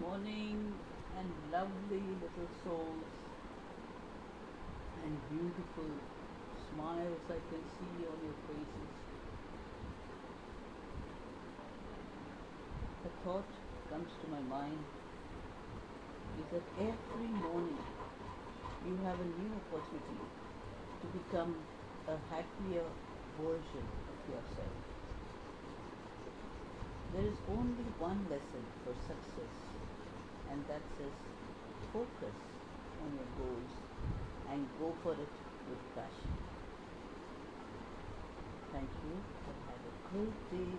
morning and lovely little souls and beautiful smiles I can see on your faces. A thought comes to my mind is that every morning you have a new opportunity to become a happier version of yourself. There is only one lesson for success, and that says focus on your goals and go for it with passion. Thank you have a great day